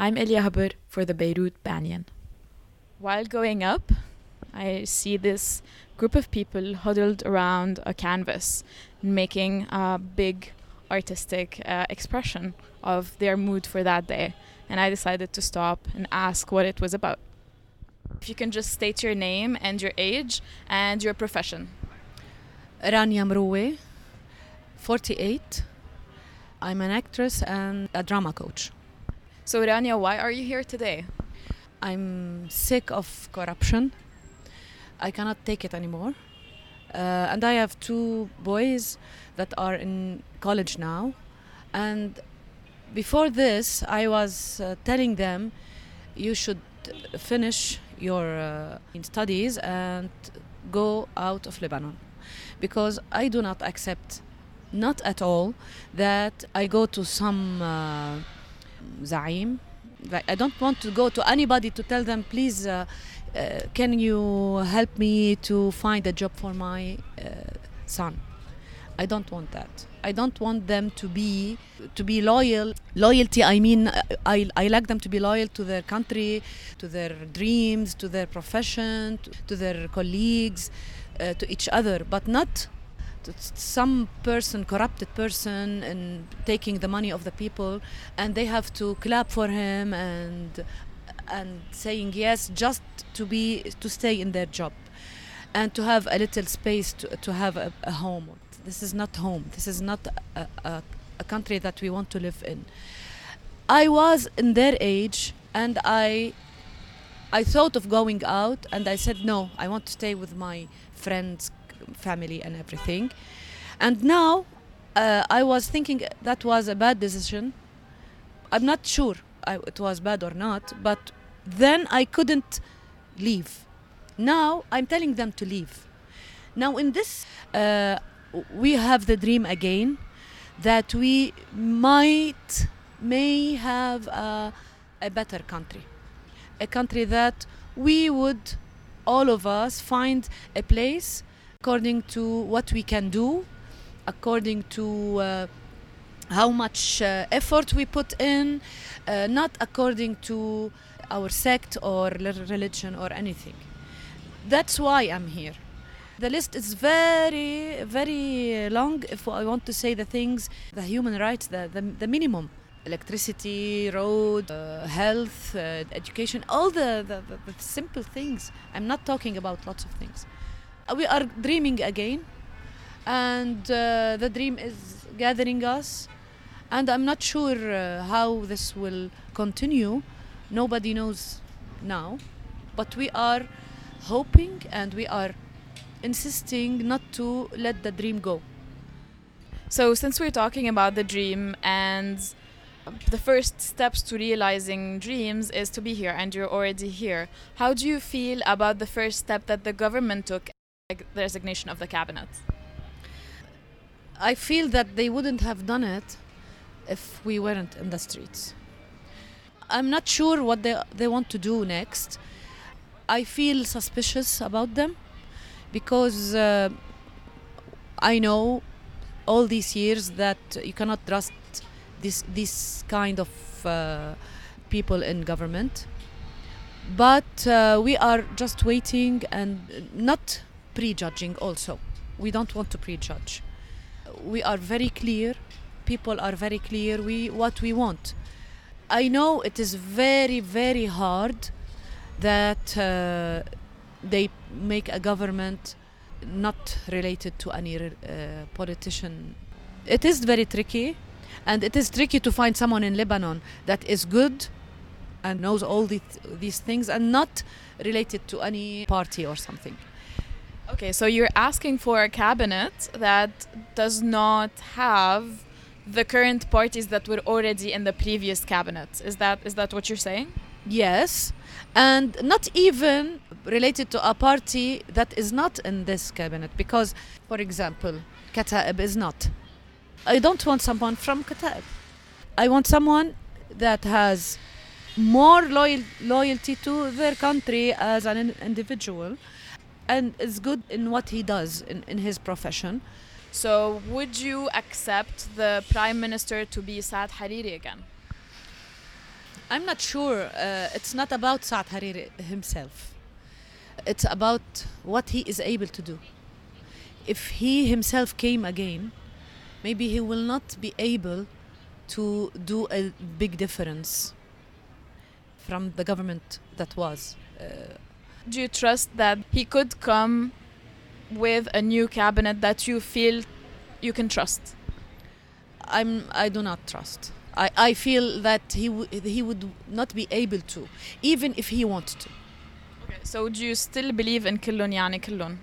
I'm Elia Haber for the Beirut Banyan. While going up, I see this group of people huddled around a canvas, making a big artistic uh, expression of their mood for that day. And I decided to stop and ask what it was about. If you can just state your name and your age and your profession. Rania Mroue, 48. I'm an actress and a drama coach. So, Rania, why are you here today? I'm sick of corruption. I cannot take it anymore. Uh, and I have two boys that are in college now. And before this, I was uh, telling them you should finish your uh, studies and go out of Lebanon. Because I do not accept, not at all, that I go to some uh. Like I don't want to go to anybody to tell them, please, uh, uh, can you help me to find a job for my uh, son? I don't want that. I don't want them to be to be loyal. Loyalty. I mean, I, I like them to be loyal to their country, to their dreams, to their profession, to, to their colleagues, uh, to each other, but not some person corrupted person and taking the money of the people and they have to clap for him and and saying yes just to be to stay in their job and to have a little space to, to have a, a home. This is not home. This is not a, a, a country that we want to live in. I was in their age and i i thought of going out and i said no i want to stay with my friends family and everything. And now uh, I was thinking that was a bad decision. I'm not sure I, it was bad or not, but then I couldn't leave. Now I'm telling them to leave. Now, in this, uh, we have the dream again that we might, may have a, a better country. A country that we would, all of us, find a place according to what we can do, according to uh, how much uh, effort we put in, uh, not according to our sect or religion or anything. That's why I'm here. The list is very, very long if I want to say the things, the human rights, the, the, the minimum electricity, road, uh, health, uh, education, all the, the, the, simple things. I'm not talking about lots of things we are dreaming again. And uh, the dream is gathering us. And i'm not sure uh, how this will continue. Nobody knows now. But we are hoping and we are insisting not to let the dream go. So since we're talking about the dream and the first steps to realizing dreams is to be here and you're already here how do you feel about the first step that the government took the resignation of the cabinet? I feel that they wouldn't have done it if we weren't in the streets. I'm not sure what they, they want to do next. I feel suspicious about them because uh, I know all these years that you cannot trust this this kind of uh, people in government. But uh, we are just waiting and not prejudging also. We don't want to prejudge. We are very clear. People are very clear we what we want. I know it is very very hard that uh, they make a government not related to any uh, politician. It is very tricky, and it is tricky to find someone in Lebanon that is good and knows all these, these things and not related to any party or something. Okay, so you're asking for a cabinet that does not have the current parties that were already in the previous cabinet. Is that is that what you're saying? Yes, and not even related to a party that is not in this cabinet because, for example, Kataib is not. I don't want someone from Kataib. I want someone that has more loyal, loyalty to their country as an individual and is good in what he does in, in his profession. So, would you accept the prime minister to be Saad Hariri again? I'm not sure. Uh, it's not about Saad Hariri himself. It's about what he is able to do. If he himself came again, maybe he will not be able to do a big difference from the government that was. Uh, do you trust that he could come with a new cabinet that you feel you can trust? I'm. I do not trust. I, I feel that he he would not be able to, even if he wanted to. Okay. So do you still believe in Killon Yani Killon?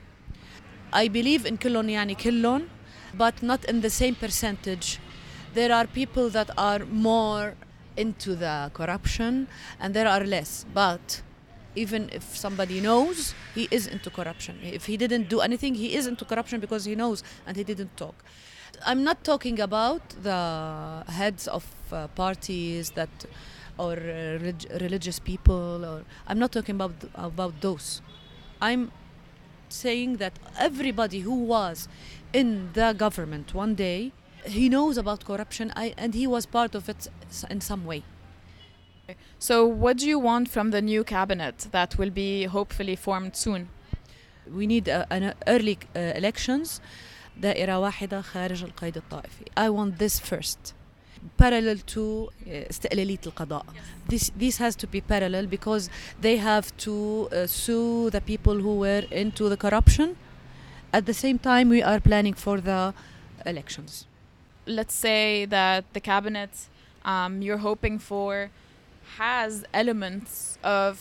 I believe in Killon Yani Killon, but not in the same percentage. There are people that are more into the corruption, and there are less. But even if somebody knows he is into corruption, if he didn't do anything, he is into corruption because he knows and he didn't talk. I'm not talking about the heads of uh, parties that or uh, relig- religious people or I'm not talking about about those. I'm saying that everybody who was in the government one day he knows about corruption I, and he was part of it in some way. So what do you want from the new cabinet that will be hopefully formed soon? We need uh, an early uh, elections دائرة واحدة خارج القيد الطائفي. I want this first. Parallel to استقلالية القضاء. This, this has to be parallel because they have to uh, sue the people who were into the corruption. At the same time, we are planning for the elections. Let's say that the cabinet um, you're hoping for has elements of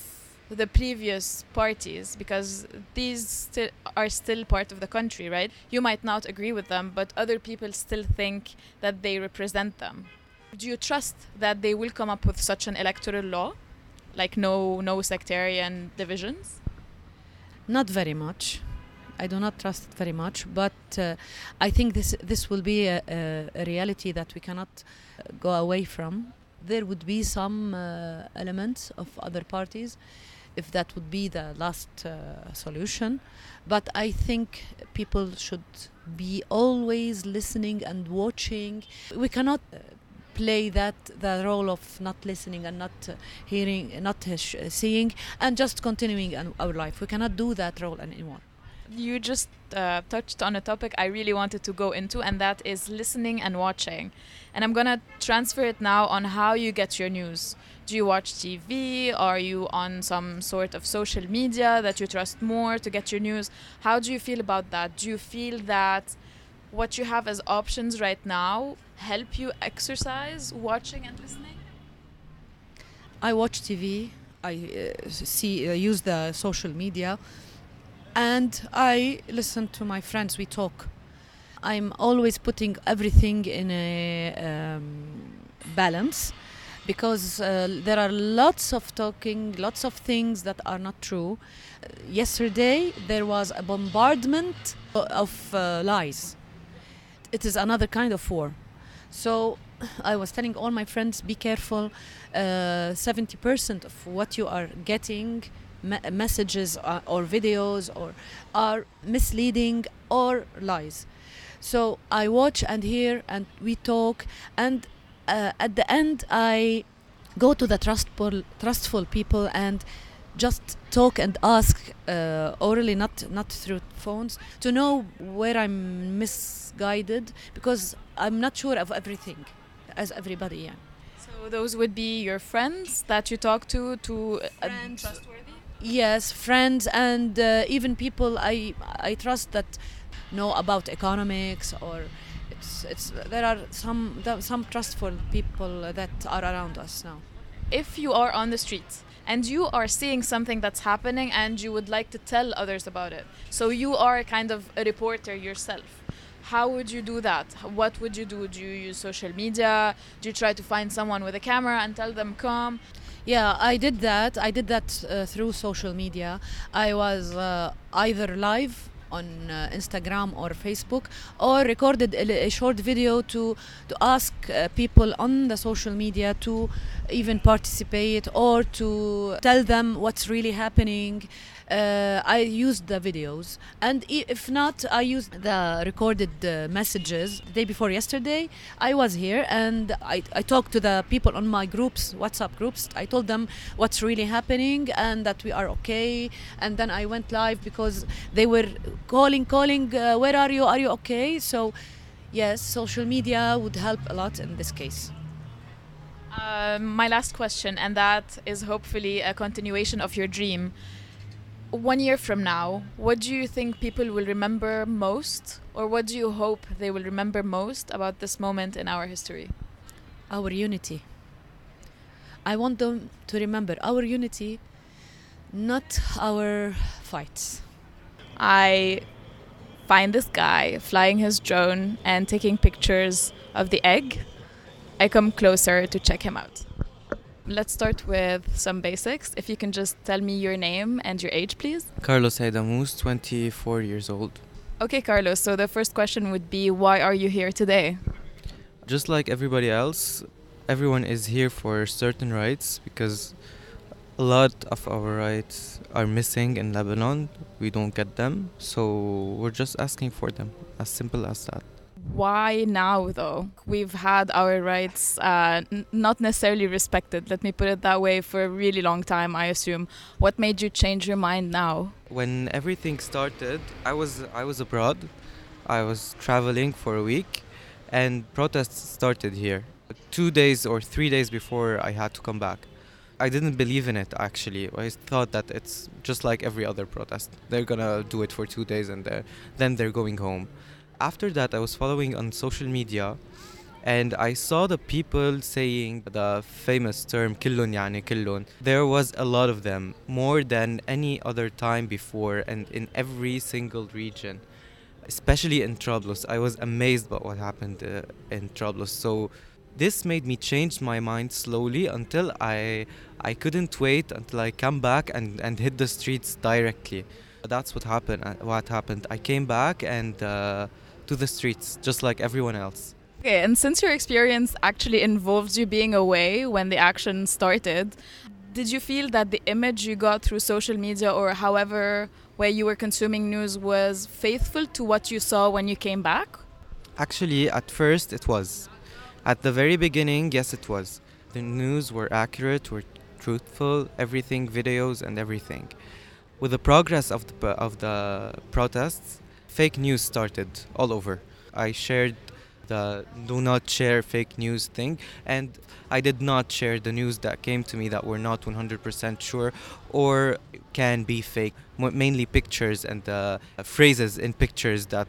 the previous parties because these are still part of the country, right? You might not agree with them, but other people still think that they represent them. Do you trust that they will come up with such an electoral law, like no no sectarian divisions? Not very much. I do not trust it very much, but uh, I think this this will be a, a, a reality that we cannot uh, go away from. There would be some uh, elements of other parties if that would be the last uh, solution. But I think people should be always listening and watching. We cannot uh, play that the role of not listening and not uh, hearing, not uh, seeing, and just continuing our life. We cannot do that role anymore. You just uh, touched on a topic I really wanted to go into, and that is listening and watching. And I'm gonna transfer it now on how you get your news. Do you watch TV? Are you on some sort of social media that you trust more to get your news? How do you feel about that? Do you feel that what you have as options right now help you exercise watching and listening? I watch TV. I uh, see uh, use the social media, and I listen to my friends. We talk. I'm always putting everything in a um, balance because uh, there are lots of talking, lots of things that are not true. Uh, yesterday there was a bombardment of uh, lies. It is another kind of war. So I was telling all my friends, be careful. Uh, seventy percent of what you are getting, messages or, or videos, or are misleading or lies. So I watch and hear, and we talk, and uh, at the end I go to the trustful, trustful people and just talk and ask uh, orally, not not through phones, to know where I'm misguided because I'm not sure of everything, as everybody. Yeah. So those would be your friends that you talk to to friends. trustworthy. Yes, friends and uh, even people I I trust that know about economics or it's it's there are some some trustful people that are around us now. If you are on the streets and you are seeing something that's happening and you would like to tell others about it, so you are kind of a reporter yourself. How would you do that? What would you do? Do you use social media? Do you try to find someone with a camera and tell them come? Yeah, I did that. I did that uh, through social media. I was uh, either live on uh, Instagram or Facebook, or recorded a, a short video to to ask uh, people on the social media to even participate or to tell them what's really happening. Uh, I used the videos, and if not, I used the recorded uh, messages. The day before yesterday, I was here and I, I talked to the people on my groups, WhatsApp groups. I told them what's really happening and that we are okay. And then I went live because they were calling, calling, uh, where are you? Are you okay? So, yes, social media would help a lot in this case. Um, my last question, and that is hopefully a continuation of your dream. One year from now, what do you think people will remember most, or what do you hope they will remember most about this moment in our history? Our unity. I want them to remember our unity, not our fights. I find this guy flying his drone and taking pictures of the egg. I come closer to check him out. Let's start with some basics. If you can just tell me your name and your age, please. Carlos Haidamous, 24 years old. Okay, Carlos, so the first question would be why are you here today? Just like everybody else, everyone is here for certain rights because a lot of our rights are missing in Lebanon. We don't get them, so we're just asking for them. As simple as that. Why now, though? We've had our rights uh, n- not necessarily respected, let me put it that way, for a really long time, I assume. What made you change your mind now? When everything started, I was I was abroad. I was traveling for a week, and protests started here. Two days or three days before I had to come back. I didn't believe in it actually. I thought that it's just like every other protest. They're gonna do it for two days and they're, then they're going home. After that, I was following on social media and I saw the people saying the famous term "killon yani. There was a lot of them, more than any other time before, and in every single region, especially in Trablos, I was amazed by what happened uh, in Trablos. So this made me change my mind slowly until I I couldn't wait until I come back and, and hit the streets directly. That's what happened. Uh, what happened? I came back and. Uh, to the streets just like everyone else. Okay, and since your experience actually involves you being away when the action started, did you feel that the image you got through social media or however where you were consuming news was faithful to what you saw when you came back? Actually, at first it was. At the very beginning, yes, it was. The news were accurate, were truthful, everything, videos and everything. With the progress of the of the protests, fake news started all over. I shared the do not share fake news thing and I did not share the news that came to me that were not 100% sure or can be fake mainly pictures and uh, phrases in pictures that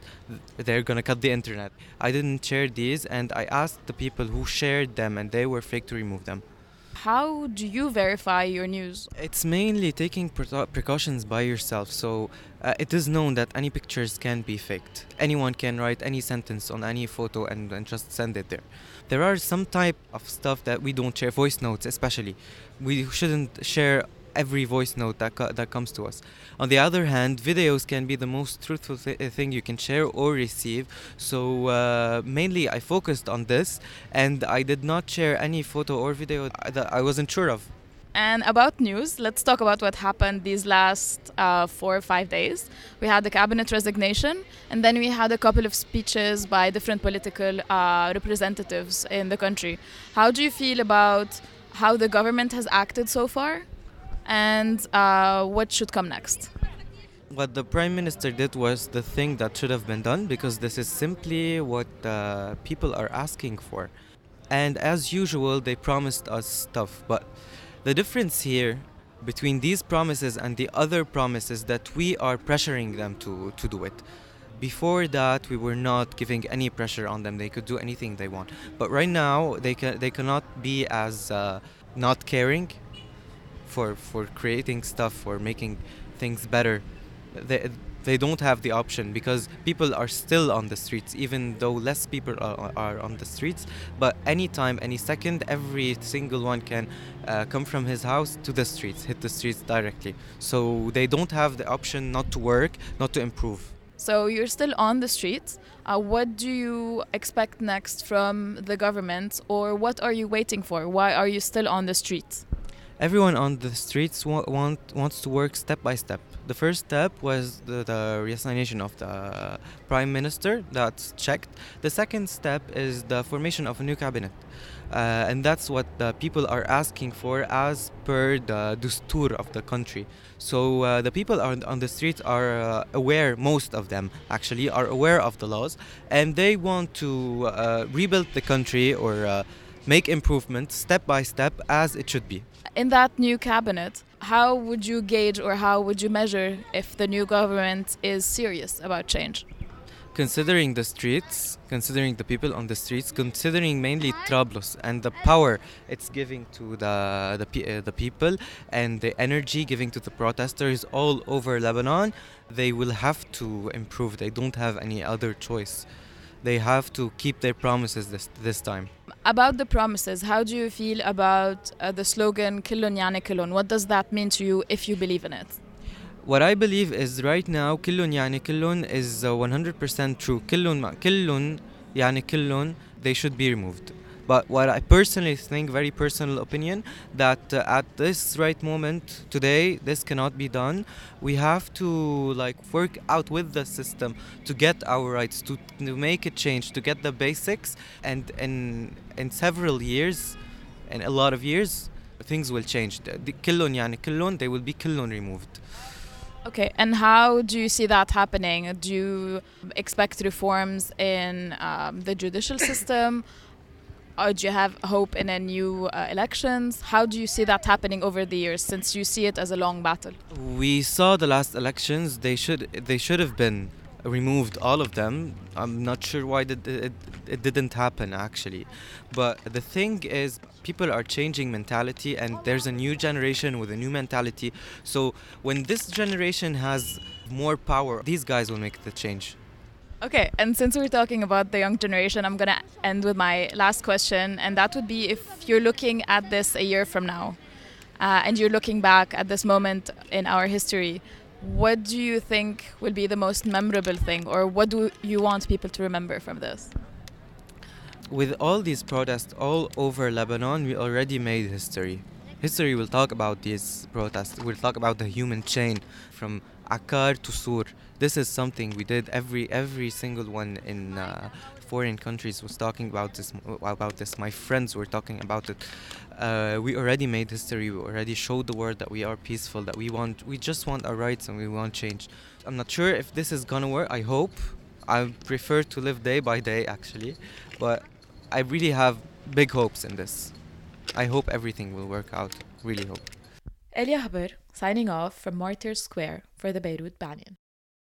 they're gonna cut the internet I didn't share these and I asked the people who shared them and they were fake to remove them How do you verify your news? It's mainly taking precau- precautions by yourself. So uh, it is known that any pictures can be faked. Anyone can write any sentence on any photo and, and just send it there. There are some type of stuff that we don't share, voice notes especially. We shouldn't share every voice note that, co- that comes to us. On the other hand, videos can be the most truthful th- uh, thing you can share or receive. So uh, mainly I focused on this and I did not share any photo or video that I wasn't sure of. And about news, let's talk about what happened these last uh, four or five days. We had the cabinet resignation, and then we had a couple of speeches by different political uh, representatives in the country. How do you feel about how the government has acted so far, and uh, what should come next? What the prime minister did was the thing that should have been done because this is simply what uh, people are asking for. And as usual, they promised us stuff. But the difference here between these promises and the other promises that we are pressuring them to, to do it. Before that, we were not giving any pressure on them. They could do anything they want. But right now, they can they cannot be as uh, not caring for for creating stuff for making things better. They they don't have the option because people are still on the streets, even though less people are, are on the streets. But anytime, any second, every single one can uh, come from his house to the streets, hit the streets directly. So they don't have the option not to work, not to improve. So you're still on the streets. Uh, what do you expect next from the government, or what are you waiting for? Why are you still on the streets? Everyone on the streets wa- want wants to work step by step. The first step was the, the reassignation of the prime minister. That's checked. The second step is the formation of a new cabinet. Uh, and that's what the people are asking for as per the dustur of the country. So uh, the people on, on the streets are uh, aware, most of them actually, are aware of the laws and they want to uh, rebuild the country or uh, make improvements step by step as it should be. In that new cabinet, how would you gauge or how would you measure if the new government is serious about change? considering the streets, considering the people on the streets, considering mainly Trablus and the power it's giving to the the, uh, the people and the energy giving to the protesters all over Lebanon, they will have to improve. They don't have any other choice they have to keep their promises this, this time. About the promises, how do you feel about uh, the slogan "Killon yani killon"? What does that mean to you if you believe in it? What I believe is right now "Killon yani killon" is uh, 100% true. "Killon yani killon" they should be removed. But what I personally think, very personal opinion, that uh, at this right moment today, this cannot be done. We have to like work out with the system to get our rights, to, to make a change, to get the basics, and in in several years, in a lot of years, things will change. The- the كلن يعني كلن they will be كلن removed. Okay, and how do you see that happening? Do you expect reforms in um, the judicial system? Or do you have hope in a new uh, elections? How do you see that happening over the years since you see it as a long battle? We saw the last elections. They should they should have been removed all of them. I'm not sure why did it, it didn't happen actually. But the thing is people are changing mentality and there's a new generation with a new mentality. So when this generation has more power, these guys will make the change. Okay, and since we're talking about the young generation, I'm gonna end with my last question, and that would be if you're looking at this a year from now, uh, and you're looking back at this moment in our history, what do you think will be the most memorable thing, or what do you want people to remember from this? With all these protests all over Lebanon, we already made history. History will talk about these protests. We'll talk about the human chain from Akkar to Sur. This is something we did. Every every single one in uh, foreign countries was talking about this. About this, my friends were talking about it. Uh, we already made history. We already showed the world that we are peaceful. That we want. We just want our rights and we want change. I'm not sure if this is gonna work. I hope. I prefer to live day by day actually, but I really have big hopes in this. I hope everything will work out. Really hope. Elia Haber signing off from Martyrs Square for the Beirut Banyan.